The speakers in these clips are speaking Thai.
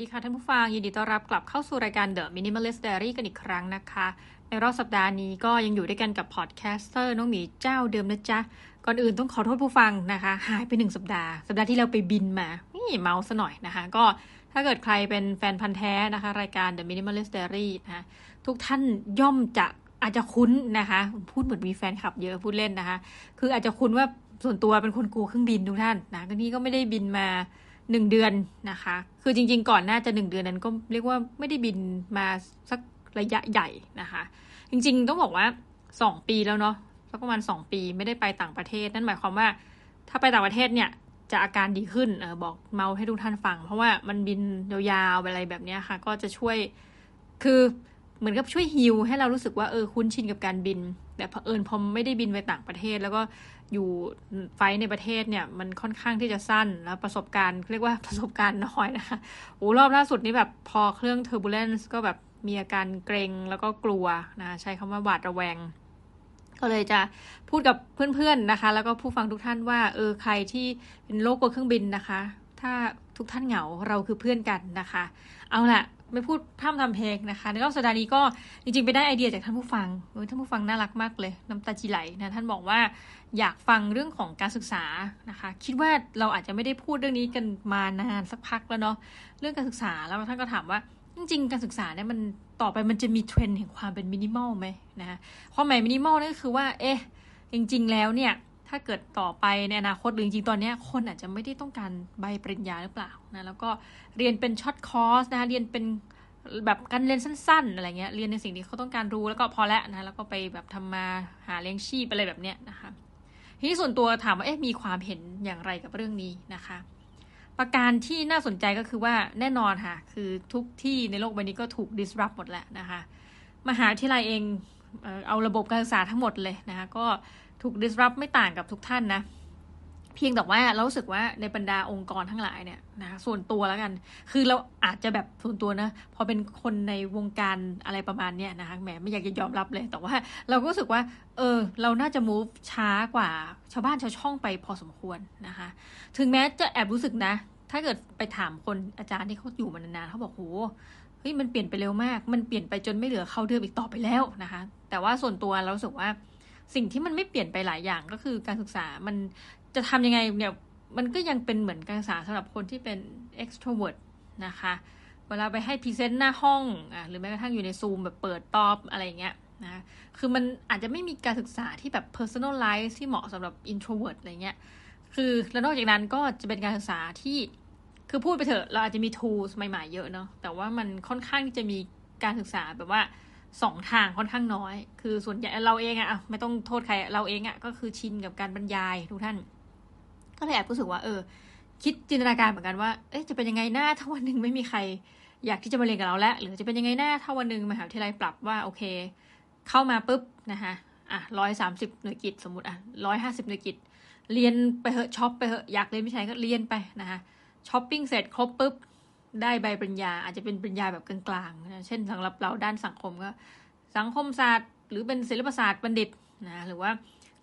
ดีค่ะท่านผู้ฟัง ยินดีต้อนรับกลับเข้าสู่รายการ The Minimalist Diary กันอีกครั้งนะคะ ในรอบสัปดาห์นี้ก็ยังอยู่ด้วยกันกับ podcaster น้องหมีเจ้าเดิมนะจ๊ะ ก่อนอื่นต้องขอโทษผู้ฟังนะคะ หายไปหนึ่งสัปดาห์ สัปดาห์ที่เราไปบินมานี่เมาส์ซะหน่อยนะคะ ก็ถ้าเกิดใครเป็นแฟนพันธุ์แท้นะคะ รายการ The Minimalist Diary นะคะทุกท่านย่อมจะอาจจะคุ้นนะคะ พูดเหมือนมีแฟนคลับเยอะพูดเล่นนะคะ คืออาจจะคุ้นว่าส่วนตัวเป็นคนกลัวเครื่องบินทุกท่านนะก็นี่ก็ไม่ได้บินมา หนึ่งเดือนนะคะ คือจริง ๆ ก่อนหน้าจะหนึ่งเดือนนั้นก็เรียกว่าไม่ได้บินมาสักระยะใหญ่นะคะ จริง ๆ ต้องบอกว่าสองปีแล้วเนาะสักประมาณสองปีไม่ได้ไปต่างประเทศ นั่นหมายความว่า ถ้าไปต่างประเทศเนี่ยจะอาการดีขึ้นเออบอกเมาให้ทุกท่านฟัง เพราะว่ามันบินยาวๆอะไรแบบนี้ค่ะ ก็จะช่วยคือเหมือนกับช่วยฮิลให้เรารู้สึกว่าเออคุ้นชินกับการบิน แต่เผอิญพอไม่ได้บินไปต่างประเทศ แล้วก็ อยู่ไฟในประเทศเนี่ยมันค่อนข้างที่จะสั้นแล้วประสบการณ์เรียกว่าประสบการณ์น้อยนะคะโอ้รอบล่าสุดนี้แบบพอเครื่อง turbulence ก็แบบมีอาการเกรงแล้วก็กลัวนะใช้คำว่าหวาดระแวง ก็เลยจะพูดกับเพื่อนๆนะคะ แล้วก็ผู้ฟังทุกท่านว่าเออใครที่เป็นโรคกลัวเครื่องบินนะคะ ถ้าทุกท่านเหงาเราคือเพื่อนกันนะคะ เอาละ ไม่พูดพร่ำทำเพลงนะคะในรอบสัปดาห์นี้ก็จริงๆ ไปได้ไอเดียจากท่านผู้ฟังท่านผู้ฟังน่ารักมากเลยน้ำตาจะไหลนะท่านบอกว่าอยากฟังเรื่องของการศึกษานะคะ คิดว่าเราอาจจะไม่ได้พูดเรื่องนี้กันมานานสักพักแล้วเนาะเรื่องการศึกษาแล้วท่านก็ถามว่าจริงๆ การศึกษาเนี่ยมันต่อไปมันจะมีเทรนด์แห่งความเป็นมินิมอลไหมนะคะความหมายมินิมอลนั่นก็คือว่า เอ๊ะจริง ๆ แล้วเนี่ย ถ้าเกิดต่อไปในอนาคตหรือจริงๆตอนนี้คนอาจจะไม่ได้ต้องการใบปริญญาหรือเปล่านะแล้วก็เรียนเป็น short course นะเรียนเป็นแบบการเรียนสั้น ๆ อะไรเงี้ยเรียนในสิ่งที่เขาต้องการรู้แล้วก็พอแล้วนะแล้วก็ไปแบบทำมาหาเลี้ยงชีพอะไรแบบเนี้ยนะคะทีนี้ส่วนตัวถามว่าเอ๊ะมีความเห็นอย่างไรกับเรื่องนี้นะคะ ประการที่น่าสนใจก็คือว่าแน่นอนค่ะ คือทุกที่ในโลกใบนี้ก็ถูก disrupt หมดแหละนะคะ มหาวิทยาลัยเองเอาระบบการศึกษาทั้งหมดเลยนะคะก็ ถูก disrupt ไม่ต่างกับทุกท่านนะ เพียงแต่ว่าเราสึกว่าในบรรดาองค์กรทั้งหลายเนี่ยนะส่วนตัวแล้วกัน คือเราอาจจะแบบส่วนตัวนะ พอเป็นคนในวงการอะไรประมาณเนี้ยนะคะแหมไม่อยากจะยอมรับเลย แต่ว่าเราก็รู้สึกว่า เออ เราน่าจะ move ช้ากว่าชาวบ้านชาวช่องไปพอสมควรนะคะ ถึงแม้จะแอบรู้สึกนะ ถ้าเกิดไปถามคนอาจารย์ที่เขาอยู่มานานๆเขาบอกโหเฮ้ยมันเปลี่ยนไปเร็วมาก มันเปลี่ยนไปจนไม่เหลือเข้าเดิมอีกต่อไปแล้วนะคะ แต่ว่าส่วนตัวเราสึกว่า สิ่งที่มันไม่เปลี่ยนไปหลายอย่างก็คือการศึกษามันจะทำยังไงเนี่ยมันก็ยังเป็นเหมือนการศึกษาสำหรับคนที่เป็น extrovert นะคะเวลาไปให้พรีเซนต์หน้าห้องอะหรือแม้กระทั่งอยู่ในซูมแบบเปิดตอบอะไรเงี้ยนะคือมันอาจจะไม่มีการศึกษาที่แบบ personalize ที่เหมาะสำหรับ introvert อะไรเงี้ยคือแล้วนอกจากนั้นก็จะเป็นการศึกษาที่คือพูดไปเถอะเราอาจจะมี tools ใหม่ๆเยอะเนาะแต่ว่ามันค่อนข้างที่จะมีการศึกษาแบบว่า สองทางค่อนข้างน้อย คือส่วนใหญ่เราเองอะไม่ต้องโทษใครเราเองอะก็คือชินกับการบรรยายทุกท่าน ก็เลยแอบรู้สึกว่า เออ คิดจินตนาการเหมือนกันว่า เอ๊ะจะเป็นยังไงน้าถ้าวันหนึ่งไม่มีใคร อยากที่จะมาเรียนกับเราแล้ว หรือจะเป็นยังไงน้าถ้าวันหนึ่งมหาวิทยาลัยปรับว่าโอเค เข้ามาปุ๊บนะคะอะร้อยสามสิบหน่วยกิตสมมติอะร้อยห้าสิบหน่วยกิตเรียนไปเหอะช็อปไปเหอะอยากเรียนไม่ใช่ก็เรียนไปนะคะช้อปปิ้งเสร็จครบปุ๊บ ได้ใบปริญญา อาจจะเป็นปริญญาแบบกลางๆนะเช่นสำหรับเราด้านสังคมก็ สังคมศาสตร์ หรือเป็นศิลปศาสตร์บัณฑิตนะหรือว่า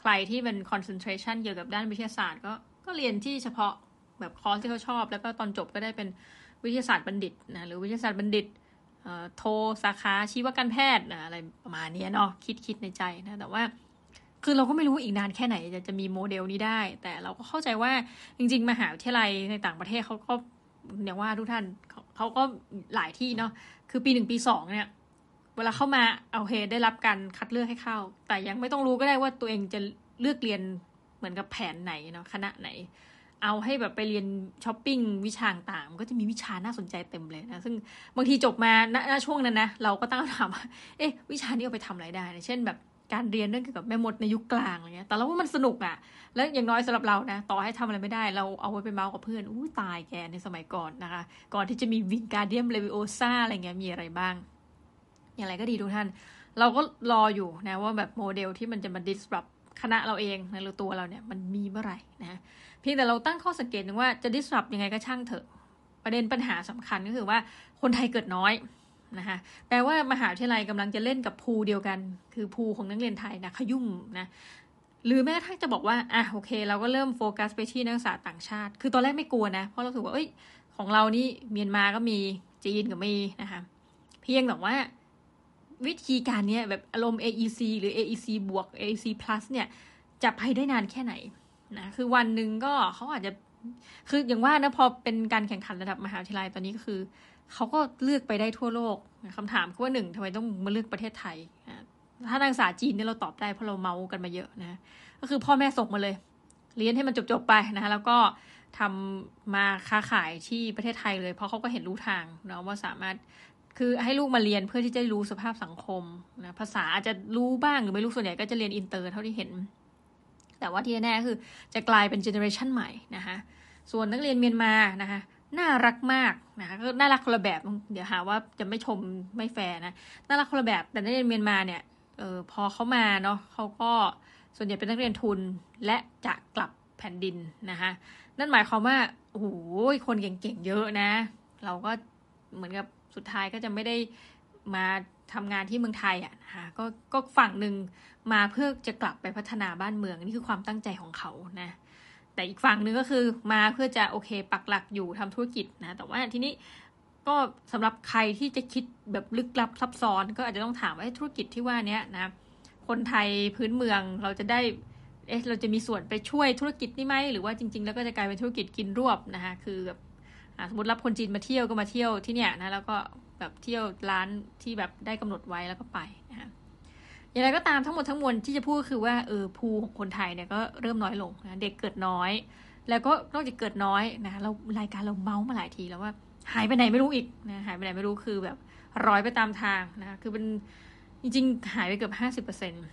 ใครที่เป็น concentration เกี่ยวกับด้านวิทยาศาสตร์ ก็ก็เรียนที่เฉพาะแบบคอร์สที่เขาชอบ แล้วก็ตอนจบก็ได้เป็นวิทยาศาสตร์บัณฑิตนะหรือวิทยาศาสตร์บัณฑิตโทสาขาชีวการแพทย์นะอะไรประมาณนี้เนาะคิดคิดในใจนะแต่ว่า คือเราก็ไม่รู้อีกนานแค่ไหนจะจะมีโมเดลนี้ได้ แต่เราก็เข้าใจว่าจริง ๆ มหาวิทยาลัยในต่างประเทศเขาก็ เนี่ยว่าทุกท่านเขาก็หลายที่เนาะคือปีหนึ่งปีสองเนี่ยเวลาเข้ามาเอาเฮได้รับการคัดเลือกให้เข้า แต่ยังไม่ต้องรู้ก็ได้ว่าตัวเองจะเลือกเรียนเหมือนกับแผนไหนเนาะคณะไหน เอาให้แบบไปเรียนช้อปปิ้งวิชาต่างก็จะมีวิชาน่าสนใจเต็มเลยนะ ซึ่งบางทีจบมาณช่วงนั้นนะ เราก็ตั้งคำถามว่าเอ๊ะ วิชานี้เอาไปทำอะไรได้นะเช่นแบบ การเรียนเรื่องเกี่ยวกับแม่มดในยุคกลางอะไรเงี้ย แต่เราว่ามันสนุกอะ่ะ แล้วอย่างน้อยสำหรับเรานะ ต่อให้ทำอะไรไม่ได้ เราเอาไว้ไปเมาส์กับเพื่อน อู้ตายแกในสมัยก่อนนะคะ ก่อนที่จะมี Wingardium Leviosa อะไรเงี้ย มีอะไรบ้าง อย่างไรก็ดีทุกท่าน เราก็รออยู่นะว่าแบบโมเดลที่มันจะมา disrupt คณะเราเองนะหรือตัวเราเนี่ยมันมีเมื่อไหร่นะเพียงแต่เราตั้งข้อสังเกตนึงว่าจะ disrupt ยังไงก็ช่างเถอะ ประเด็นปัญหาสำคัญก็คือว่าคนไทยเกิดน้อย นะคะแปลว่ามหาวิทยาลัยกำลังจะเล่นกับ pool เดียวกัน คือภูของนักเรียนไทยนะขยุ่มนะหรือแม้กระทั่งจะบอกว่าอะโอเค เราก็เริ่มโฟกัสไปที่นักศึกษาต่างชาติ คือตอนแรกไม่กลัวนะ เพราะเราถือว่าเอ้ยของเรานี่เมียนมาก็มีจีนก็มีนะคะเพียงแต่ว่าวิธีการเนี้ยแบบอารมณ์ AEC หรือ AEC บวก AEC plus เนี่ยจะไปได้นานแค่ไหนนะคือวันหนึ่งก็เขาอาจจะคืออย่างว่านะพอเป็นการแข่งขันระดับมหาวิทยาลัยตอนนี้ก็คือ เขาก็เลือกไปได้ทั่วโลกคำถามคือว่าหนึ่งทำไมต้องมาเลือกประเทศไทย ถ้านักศึกษาจีนเนี่ยเราตอบได้เพราะเราเมาส์กันมาเยอะนะ ก็คือพ่อแม่ส่งมาเลย เรียนให้มันจบๆไปนะคะแล้วก็ทำมาค้าขายที่ประเทศไทยเลย เพราะเขาก็เห็นรู้ทางเนาะว่าสามารถคือให้ลูกมาเรียนเพื่อที่จะรู้สภาพสังคมนะภาษาอาจจะรู้บ้างหรือไม่รู้ส่วนใหญ่ก็จะเรียนอินเตอร์เท่าที่เห็น แต่ว่าที่แน่คือจะกลายเป็นเจเนอเรชันใหม่นะคะส่วนนักเรียนเมียนมานะคะ น่ารักมากนะคะก็น่ารักคนละแบบ เดี๋ยวหาว่าจะไม่ชมไม่แฟร์นะ น่ารักคนละแบบ แต่นักเรียนเมียนมาเนี่ยเออพอเขามาเนาะเขาก็ส่วนใหญ่เป็นนักเรียนทุนและจะกลับแผ่นดินนะคะนั่นหมายความว่าโอ้โหคนเก่งๆเยอะนะ เราก็เหมือนกับสุดท้ายก็จะไม่ได้มาทำงานที่เมืองไทยอะนะคะก็ก็ฝั่งหนึ่งมาเพื่อจะกลับไปพัฒนาบ้านเมืองนี่คือความตั้งใจของเขานะ แต่อีกฝั่งหนึ่งก็คือมาเพื่อจะโอเคปักหลักอยู่ทำธุรกิจนะ แต่ว่าทีนี้ก็สำหรับใครที่จะคิดแบบลึกลับซับซ้อน ก็อาจจะต้องถามว่าธุรกิจที่ว่านี้นะ คนไทยพื้นเมืองเราจะได้เอ๊ะเราจะมีส่วนไปช่วยธุรกิจนี่ไหมหรือว่าจริง ๆ แล้วก็จะกลายเป็นธุรกิจกินรวบนะคะคือแบบสมมติรับคนจีนมาเที่ยวก็มาเที่ยวที่เนี่ยนะแล้วก็แบบเที่ยวร้านที่แบบได้กำหนดไว้แล้วก็ไปนะคะ อย่างไรก็ตามทั้งหมดทั้งมวลที่จะพูดคือว่าเออภูของคนไทยเนี่ยก็เริ่มน้อยลงนะเด็กเกิดน้อย แล้วก็นอกจากเกิดน้อยนะเรารายการเราเมาส์มาหลายทีแล้วว่าหายไปไหนไม่รู้อีกนะหายไปไหนไม่รู้คือแบบร้อยไปตามทางนะคือเป็นจริงๆหายไปเกือบห้าสิบเปอร์เซ็นต์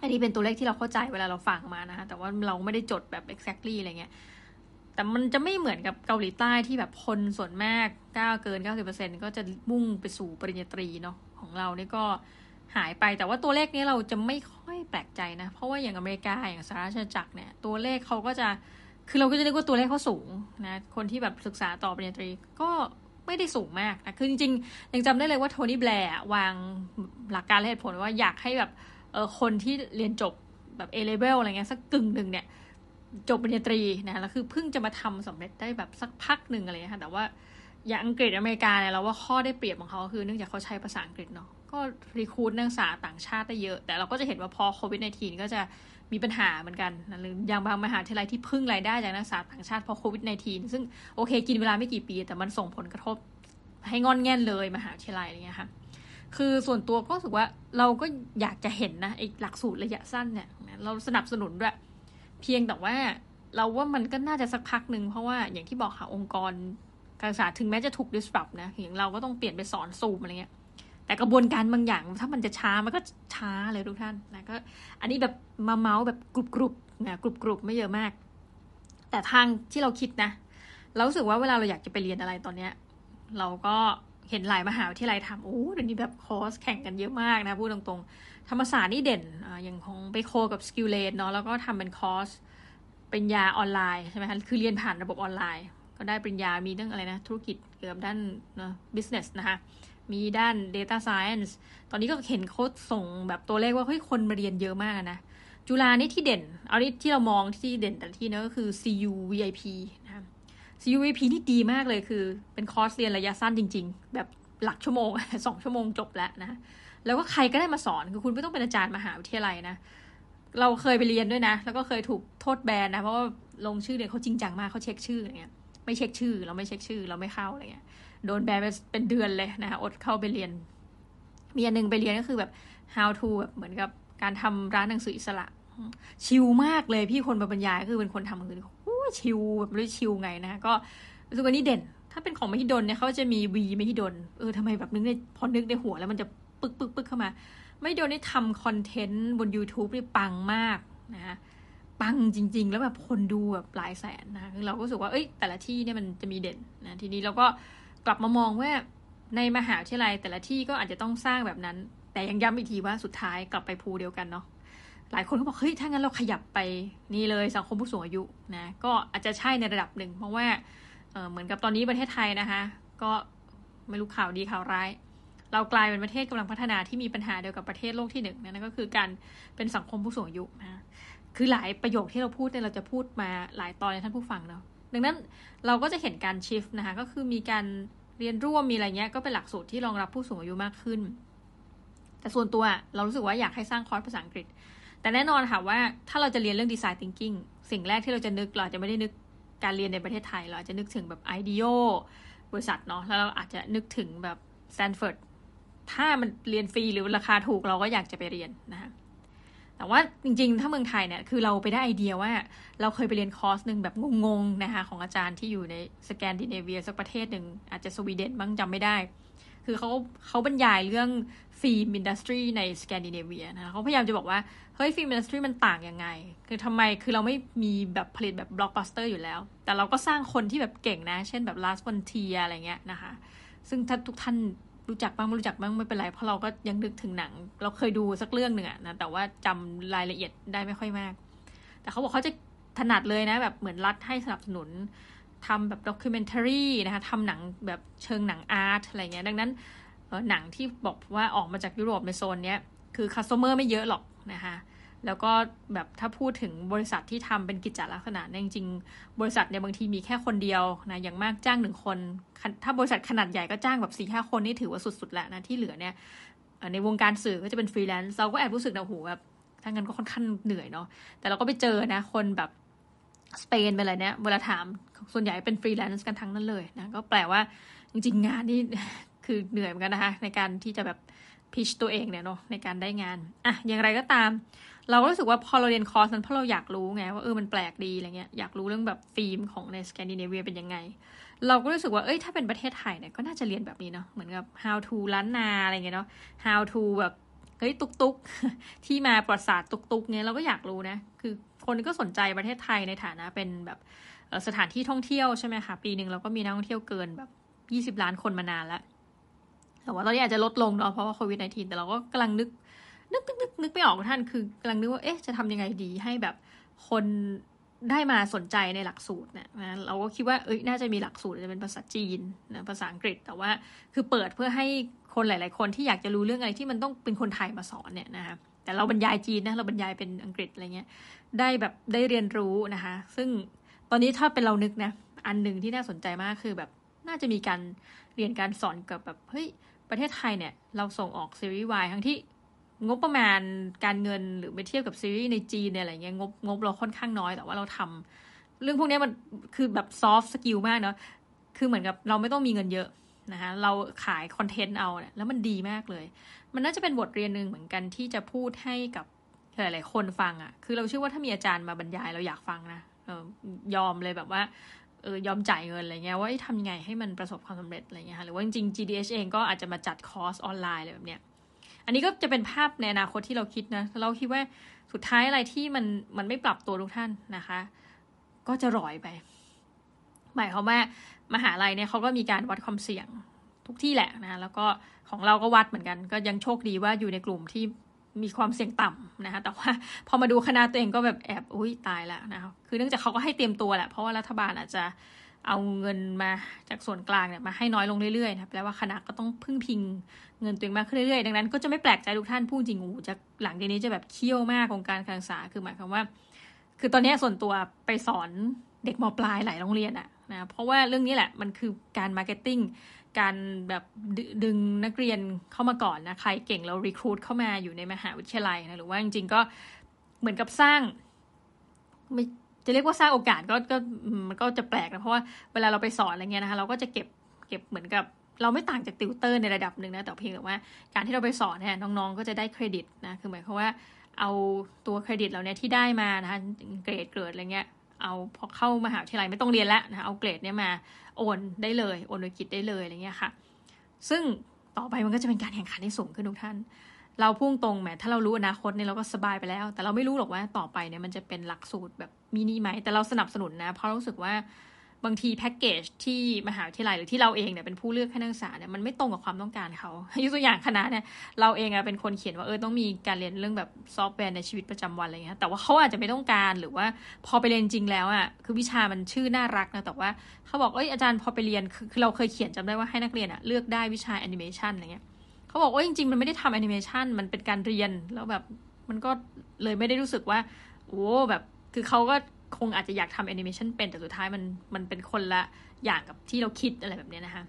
อันนี้เป็นตัวเลขที่เราเข้าใจเวลาเราฟังมานะคะแต่ว่าเราไม่ได้จดแบบ exactly อะไรเงี้ยแต่มันจะไม่เหมือนกับเกาหลีใต้ที่แบบคนส่วนมากก้าเกิน 90%ก็จะมุ่งไปสู่ปริญญาตรีเนาะของเรานี่ก็ หายไปแต่ว่าตัวเลขนี้เราจะไม่ค่อยแปลกใจนะ เพราะว่าอย่างอเมริกาอย่างสหราชอาณาจักรเนี่ยตัวเลขเขาก็จะคือเราก็จะนึกว่าตัวเลขเขาสูงนะคนที่แบบศึกษาต่อปริญญาตรีก็ไม่ได้สูงมากนะคือจริงๆ ยังจำได้เลยว่าโทนี่แบร์วางหลักการและเหตุผลว่าอยากให้แบบเออคนที่เรียนจบแบบ A level อะไรเงี้ยสักกึ่งหนึ่งเนี่ยจบปริญญาตรีนะแล้วคือเพิ่งจะมาทำสำเร็จได้แบบสักพักหนึ่งอะไรเงี้ยค่ะแต่ว่า อย่างอังกฤษอเมริกาเนี่ยเราว่าข้อได้เปรียบของเขาคือเนื่องจากเขาใช้ภาษาอังกฤษเนาะก็รีคูดนักศึกษาต่างชาติได้เยอะ แต่เราก็จะเห็นว่าพอโควิด -19 ก็จะมีปัญหาเหมือนกันหรืออย่างบางมหาวิทยาลัยที่พึ่งรายได้จากนักศึกษาต่างชาติพอโควิด -19 ซึ่งโอเคกินเวลาไม่กี่ปี แต่มันส่งผลกระทบให้งอนแง่นเลยมหาวิทยาลัยอะไรเงี้ยค่ะคือส่วนตัวก็รู้สึกว่าเราก็อยากจะเห็นนะไอ้หลักสูตรระยะสั้นเนี่ยเราสนับสนุนด้วยเพียงแต่ว่าเราว่ามันก็น่าจะสักพักหนึ่งเพราะว่าอย่างที่บอกค่ะองค์กร การศึกษาถึงแม้จะถูก disrupt นะอย่างเราก็ต้องเปลี่ยนไปสอนซูมอะไรเงี้ย แต่กระบวนการบางอย่าง ถ้ามันจะช้ามันก็ช้าเลยทุกท่านนะก็ อันนี้แบบมาเมาส์แบบกรุบกรุบนะกรุบกรุบไม่เยอะมาก แต่ทางที่เราคิดนะเราสึกว่าเวลาเราอยากจะไปเรียนอะไรตอนเนี้ย เราก็เห็นหลายมหาวิทยาลัยทำโอ้เดี๋ยวนี้แบบคอร์สแข่งกันเยอะมากนะพูดตรงๆ ธรรมศาสตร์นี่เด่นอย่างของไป co กับ SkillLane เนาะแล้วก็ทำเป็นคอร์สเป็นยาออนไลน์ใช่ไหมคะคือเรียนผ่านระบบออนไลน์ ก็ได้ปริญญา มีเรื่องอะไรนะ ธุรกิจเกี่ยวกับด้านนะ business นะคะ มีด้าน data science ตอนนี้ก็เห็นเขาส่งแบบตัวเลขว่าเฮ้ยคนมาเรียนเยอะมากนะ จุฬานี่ที่เด่น เอาที่ที่เรามองที่เด่นแต่ที่นั่นก็คือ CU VIP นะคะ CU VIP นี่ดีมากเลยคือ เป็นคอร์สเรียนระยะสั้นจริง ๆ แบบหลักชั่วโมงสองชั่วโมงจบแล้วนะ แล้วก็ใครก็ได้มาสอน คือคุณไม่ต้องเป็นอาจารย์มหาวิทยาลัยนะ เราเคยไปเรียนด้วยนะ แล้วก็เคยถูกโทษแบนนะ เพราะว่าลงชื่อเรียเขาจริงจังมากเขาเช็คชื่ออะไรเงี้ย ไม่เช็คชื่อ เราไม่เช็คชื่อ เราไม่เข้าอะไรเงี้ยโดนแบนเป็นเดือนเลยนะคะอดเข้าไปเรียน มีอันนึงไปเรียนก็คือแบบ how to แบบเหมือนกับการทำร้านหนังสืออิสระ ชิลมากเลยพี่คนมาบรรยายคือเป็นคนทำมือโอ้ชิลแบบไม่รู้ชิลไงนะก็รู้สึกว่านี่เด่น ถ้าเป็นของมหิดลเนี่ยเขาจะมีวีมหิดลเออทำไมแบบนึกในพอนึกในหัวแล้วมันจะปึกปึกปึกเข้ามา ไม่โดนได้ทำคอนเทนต์บน YouTube นี่ปังมากนะ ปังจริง ๆ แล้วแบบคนดูแบบหลายแสนนะคือเราก็รู้สึกว่าเอ้ยแต่ละที่เนี่ยมันจะมีเด่นนะทีนี้เราก็กลับมามองว่าในมหาวิทยาลัยแต่ละที่ก็อาจจะต้องสร้างแบบนั้น แต่ยังย้ำอีกทีว่าสุดท้ายกลับไปภูเดียวกันเนาะหลายคนก็บอกเฮ้ยถ้างั้นเราขยับไปนี่เลยสังคมผู้สูงอายุนะก็อาจจะใช่ในระดับหนึ่งเพราะว่าเเหมือนกับตอนนี้ประเทศไทยนะคะ ก็ไม่รู้ข่าวดีข่าวร้าย เรากลายเป็นประเทศกำลังพัฒนาที่มีปัญหาเดียวกับประเทศโลกที่หนึ่งนั่นก็คือการเป็นสังคมผู้สูงอายุนะ คือหลายประโยคที่เราพูดเนี่ยเราจะพูดมาหลายตอนในท่านผู้ฟังเนาะดังนั้นเราก็จะเห็นการชิฟนะคะก็คือมีการเรียนร่วมมีอะไรเงี้ยก็เป็นหลักสูตรที่รองรับผู้สูงอายุมากขึ้น แต่ส่วนตัวเรารู้สึกว่าอยากให้สร้างคอร์สภาษาอังกฤษ แต่แน่นอนค่ะว่าถ้าเราจะเรียนเรื่อง design thinking สิ่งแรกที่เราจะนึกเราจะไม่ได้นึกการเรียนในประเทศไทย เราอาจจะนึกถึงแบบ IDEO บริษัทเนาะแล้วเราอาจจะนึกถึงแบบสแตนฟอร์ดถ้ามันเรียนฟรีหรือราคาถูกเราก็อยากจะไปเรียนนะคะ แต่ว่าจริงๆ ถ้าเมืองไทยเนี่ยคือเราไปได้ไอเดียว่า เราเคยไปเรียนคอร์สหนึ่งแบบงงๆนะคะของอาจารย์ที่อยู่ในสแกนดิเนเวียสักประเทศหนึ่งอาจจะสวีเดนบ้างจำไม่ได้ คือเขาเขาบรรยายเรื่อง film industry ในสแกนดิเนเวียนะเขาพยายามจะบอกว่า เฮ้ย film industry มันต่างยังไง คือทำไมคือเราไม่มีแบบผลิตแบบบล็อกบัสเตอร์อยู่แล้ว แต่เราก็สร้างคนที่แบบเก่งนะ เช่นแบบ Lars von Trier อะไรเงี้ยนะคะซึ่งถ้าทุกท่าน รู้จักบ้างไม่รู้จักบ้างไม่เป็นไรเพราะเราก็ยังนึกถึงหนัง เราเคยดูสักเรื่องหนึ่งอะนะแต่ว่าจำรายละเอียดได้ไม่ค่อยมาก แต่เขาบอกเขาจะถนัดเลยนะ แบบเหมือนรัฐให้สนับสนุนทำแบบ documentary นะคะทำหนังแบบเชิงหนังอาร์ตอะไรเงี้ยดังนั้นหนังที่บอกว่าออกมาจากยุโรปในโซนเนี้ยคือคัสเตอร์ไม่เยอะหรอกนะคะ แล้วก็แบบถ้าพูดถึงบริษัทที่ทำเป็นกิจลักษณะเนี่ยจริงๆ บริษัทเนี่ยบางทีมีแค่คนเดียวนะอย่างมากจ้างหนึ่งคน ถ้าบริษัทขนาดใหญ่ก็จ้างแบบสี่ห้าคนนี่ถือว่าสุดๆแล้วนะที่เหลือเนี่ยในวงการสื่อก็จะเป็นฟรีแลนซ์เราก็แอบรู้สึกนะโหแบบถ้างั้นก็ค่อนข้างเหนื่อยเนาะแต่เราก็ไปเจอนะคนแบบสเปนเป็นอะไรเนี่ยเวลาถามส่วนใหญ่เป็นฟรีแลนซ์กันทั้งนั้นเลยนะก็แปลว่าจริง ๆ งานนี่คือเหนื่อยเหมือนกันนะคะในการที่จะแบบ pitch ตัวเองเนี่ยเนาะในการได้งานอะอย่างไรก็ตาม เราก็รู้สึกว่าพอเราเรียนคอร์สนั้นเพราะเราอยากรู้ไงว่าเออมันแปลกดีอะไรเงี้ยอยากรู้เรื่องแบบฟิล์มของในสแกนดิเนเวียเป็นยังไง เราก็รู้สึกว่าเอ้ยถ้าเป็นประเทศไทยเนี่ยก็น่าจะเรียนแบบนี้เนาะเหมือนกับ how to ล้านนาอะไรเงี้ยเนาะ how to แบบเฮ้ยตุกตุกที่มาประวัติศาสตร์ตุกตุกเงี้ยเราก็อยากรู้นะ คือคนก็สนใจประเทศไทยในฐานะเป็นแบบสถานที่ท่องเที่ยวใช่ไหมคะปีหนึ่งเราก็มีนักท่องเที่ยวเกินแบบยี่สิบล้านคนมานานแล้วแต่ว่าตอนนี้อาจจะลดลงเนาะเพราะว่าโควิด -19 แต่เราก็กำลังนึก นึกนึกนึกนึกไม่ออกท่านคือกำลังนึกว่าเอ๊ะจะทำยังไงดีให้แบบคนได้มาสนใจในหลักสูตรเนี่ยนะเราก็คิดว่าเอ้ยน่าจะมีหลักสูตรจะเป็นภาษาจีนนะภาษาอังกฤษ แต่ว่าคือเปิดเพื่อให้คนหลาย ๆ คนที่อยากจะรู้เรื่องอะไรที่มันต้องเป็นคนไทยมาสอนเนี่ยนะคะแต่เราบรรยายจีนนะเราบรรยายเป็นอังกฤษอะไรเงี้ยได้แบบได้เรียนรู้นะคะ ซึ่งตอนนี้ถ้าเป็นเรานึกนะอันหนึ่งที่น่าสนใจมากคือแบบน่าจะมีการเรียนการสอนกับแบบเฮ้ยประเทศไทยเนี่ยเราส่งออกซีรีส์วายทั้งที่ งบประมาณการเงินหรือไปเทียบกับซีรีส์ในจีนเนี่ยอะไรเงี้ยงบงบเราค่อนข้างน้อยแต่ว่าเราทำเรื่องพวกนี้มันคือแบบ soft skill มากเนาะคือเหมือนกับเราไม่ต้องมีเงินเยอะนะคะเราขายคอนเทนต์เอาเนี่ยแล้วมันดีมากเลย มันน่าจะเป็นบทเรียนหนึ่งเหมือนกันที่จะพูดให้กับหลายๆคนฟังอะ่ะ คือเราเชื่อว่าถ้ามีอาจารย์มาบรรยายเราอยากฟังนะออยอมเลยแบบว่าเออยอมจ่ายเงินอะไรเงี้ยว่าทำยังไงให้มันประสบความสำเร็จอะไรเงี้ยหรือว่าจริงๆ GDH เองก็อาจจะมาจัดคอร์สออนไลน์อะไรแบบเนี้ย อันนี้ก็จะเป็นภาพในอนาคตที่เราคิดนะเราคิดว่าสุดท้ายอะไรที่มันมันไม่ปรับตัวทุกท่านนะคะ ก็จะรอยไป หมายความว่ามหาลัยเนี่ยเขาก็มีการวัดความเสี่ยงทุกที่แหละนะแล้วก็ของเราก็วัดเหมือนกัน ก็ยังโชคดีว่าอยู่ในกลุ่มที่มีความเสี่ยงต่ำนะคะแต่ว่าพอมาดูคณะตัวเองก็แบบแอบอุ้ยตายแล้วนะคะคือเนื่องจากเขาก็ให้เตรียมตัวแหละเพราะว่ารัฐบาลอาจจะ เอาเงินมาจากส่วนกลางเนี่ยมาให้น้อยลงเรื่อยๆนะแปลว่าคณะก็ต้องพึ่งพิงเงินตัวเองมากขึ้นเรื่อยๆ ดังนั้นก็จะไม่แปลกใจทุกท่านพูดจริงอูจะหลังจากนี้จะแบบเคี่ยวมากของการการศึกษาคือหมายความว่า คือตอนนี้ส่วนตัวไปสอนเด็กมปลายหลายโรงเรียนอะนะเพราะว่าเรื่องนี้แหละมันคือการ marketing การแบบดึงนักเรียนเข้ามาก่อนนะใครเก่งเรา recruit เข้ามาอยู่ในมหาวิทยาลัยนะหรือว่าจริงๆก็เหมือนกับสร้างไม่ จะเรียกว่าสร้างโอกาสก็ก็มันก็จะแปลกนะเพราะว่าเวลาเราไปสอนอะไรเงี้ยนะคะ เราก็จะเก็บเก็บเหมือนกับเราไม่ต่างจากติวเตอร์ในระดับหนึ่งนะแต่เพียงแต่ว่าการที่เราไปสอนเนี่ยน้องๆ ก็จะได้เครดิตนะคือหมายความว่าเอาตัวเครดิตเหล่านี้ที่ได้มานะคะเกรดเกรดอะไรเงี้ยเอาพอเข้ามหาวิทยาลัยไม่ต้องเรียนแล้วนะเอาเกรดเนี้ยมาโอนได้เลยโอนหน่วยกิตได้เลยอะไรเงี้ยค่ะ ซึ่งต่อไปมันก็จะเป็นการแข่งขันที่สูงขึ้นทุกท่าน เราพูดตรงแหมถ้าเรารู้อนาคตเนี่ยเราก็สบายไปแล้ว แต่เราไม่รู้หรอกว่าต่อไปเนี่ยมันจะเป็นหลักสูตรแบบมินิไหมแต่เราสนับสนุนนะ เพราะรู้สึกว่าบางทีแพ็กเกจที่มหาวิทยาลัยหรือที่เราเองเนี่ยเป็นผู้เลือกให้นักศึกษาเนี่ยมันไม่ตรงกับความต้องการเขายกตัวอย่างคณะเนี่ยเราเองอะเป็นคนเขียนว่าเออต้องมีการเรียนเรื่องแบบซอฟต์แวร์ในชีวิตประจำวันอะไรเงี้ยแต่ว่าเขาอาจจะไม่ต้องการหรือว่าพอไปเรียนจริงแล้วอะคือวิชามันชื่อน่ารักนะแต่ว่าเขาบอกเอ้ยอาจารย์พอไปเรียนคือเราเคยเขียนจำได้ว่าให้นักเรียนอะเลือกได้วิชาแอนิเมชันอะไรเงี้ย เขาบอกว่าจริงๆ มันไม่ได้ทำแอนิเมชันมันเป็นการเรียนแล้วแบบมันก็เลยไม่ได้รู้สึกว่า โอ้แบบคือเขาก็คงอาจจะอยากทำแอนิเมชันเป็นแต่สุดท้ายมันมันเป็นคนละอย่างกับที่เราคิดอะไรแบบนี้นะคะ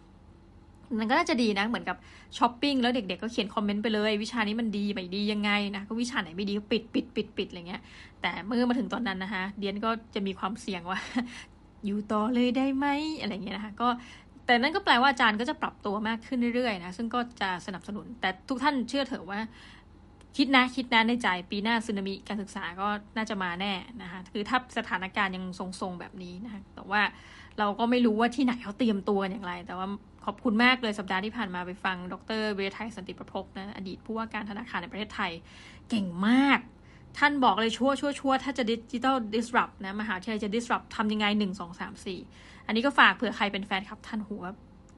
มันก็น่าจะดีนะ เหมือนกับช้อปปิ้งแล้วเด็กๆก็เขียนคอมเมนต์ไปเลย วิชานี้มันดีไม่ดียังไงนะก็วิชาไหนไม่ดีก็ปิดปิดปิดปิดอะไรเงี้ย แต่เมื่อมาถึงตอนนั้นนะคะเดี๊ยนก็จะมีความเสี่ยงว่า อยู่ต่อเลยได้ไหมอะไรเงี้ยนะคะก็ แต่นั่นก็แปลว่าอาจารย์ก็จะปรับตัวมากขึ้นเรื่อยๆนะซึ่งก็จะสนับสนุน แต่ทุกท่านเชื่อเถอะว่า คิดนะคิดนะในใจปีหน้าซึนามิการศึกษาก็น่าจะมาแน่นะคะคือถ้าสถานการณ์ยังทรงๆแบบนี้นะคะแต่ว่าเราก็ไม่รู้ว่าที่ไหนเขาเตรียมตัวอย่างไร แต่ว่าขอบคุณมากเลยสัปดาห์ที่ผ่านมาไปฟัง ดรเวทไทยสันติประพบนะอดีตผู้ว่าการธนาคารในประเทศไทย เก่งมาก ท่านบอกเลยชั่วชั่วชั่วถ้าจะดิจิตอล disrupt นะมหาวิทยาลัยจะ disrupt ทำยังไงหนึ่งสองสามสี่อันนี้ก็ฝากเผื่อใครเป็นแฟนคลับท่านหัว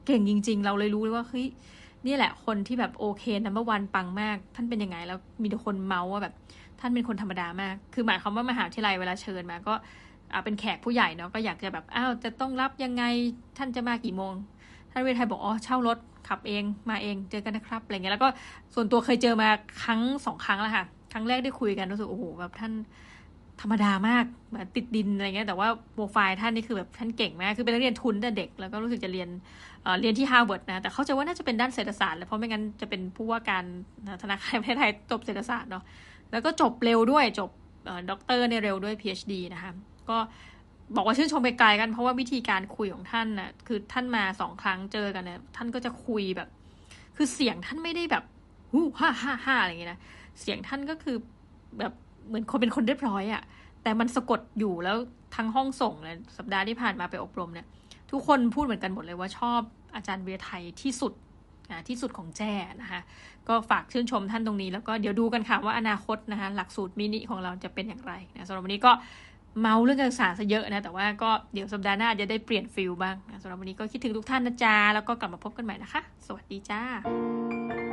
เก่งจริง ๆ เราเลยรู้เลยว่าเฮ้ยนี่แหละคนที่แบบโอเคนัมเบอร์วันปังมาก ท่านเป็นยังไงแล้วมีแต่คนเมาส์ว่าแบบท่านเป็นคนธรรมดามาก คือหมายความว่ามหาวิทยาลัยเวลาเชิญมาก็เป็นแขกผู้ใหญ่เนาะก็อยากจะแบบอ้าวจะต้องรับยังไงท่านจะมากี่โมง ท่านเวทไทยบอกอ๋อเช่ารถขับเองมาเองเจอกันนะครับอะไรเงี้ยแล้วก็ส่วนตัวเคยเจอมาครั้งสองครั้งแล้วค่ะ ครั้งแรกได้คุยกันรู้สึกโอ้โหแบบท่านธรรมดามากแบบติดดินอะไรเงี้ยแต่ว่าโปรไฟล์ท่านนี่คือแบบท่านเก่งมากคือเป็นนักเรียนทุนแต่เด็ก แล้วก็รู้สึกจะเรียนเรียนที่ฮาร์วาร์ดนะ แต่เขาจะว่าน่าจะเป็นด้านเศรษฐศาสตร์แล้วเพราะไม่งั้นจะเป็นผู้ว่าการธนาคารประเทศไทยจบเศรษฐศาสตร์เนาะแล้วก็จบเร็วด้วยจบด็อกเตอร์ในเร็วด้วย PhD นะคะก็บอกว่าชื่นชมไปไกลกันเพราะว่าวิธีการคุยของท่านนะ่ะคือท่านมาสองครั้งเจอกันเนี่ยท่านก็จะคุยแบบ คือเสียงท่านไม่ได้แบบฮู้ฮ่าฮ่าฮ่าอะไรอย่างเงี้ยนะ เสียงท่านก็คือแบบเหมือนคนเป็นคนเรียบร้อยอะ่ะ แต่มันสะกดอยู่แล้วทั้งห้องส่งเลยสัปดาห์ที่ผ่านมาไปอบรมเนี่ย ทุกคนพูดเหมือนกันหมดเลยว่าชอบอาจารย์เวียไทยที่สุดที่สุดของแจ้นะคะก็ฝากชื่นชมท่านตรงนี้ แล้วก็เดี๋ยวดูกันค่ะว่าอนาคตนะคะหลักสูตรมินิของเราจะเป็นอย่างไรนะสำหรับวันนี้ก็เมาเรื่องการศึกษาซะเยอะนะ แต่ว่าก็เดี๋ยวสัปดาห์หน้าจะได้เปลี่ยนฟิลบ้างนะสำหรับวันนี้ก็คิดถึงทุกท่านนะจ๊ะแล้วก็กลับมาพบกันใหม่นะคะ สวัสดีจ้า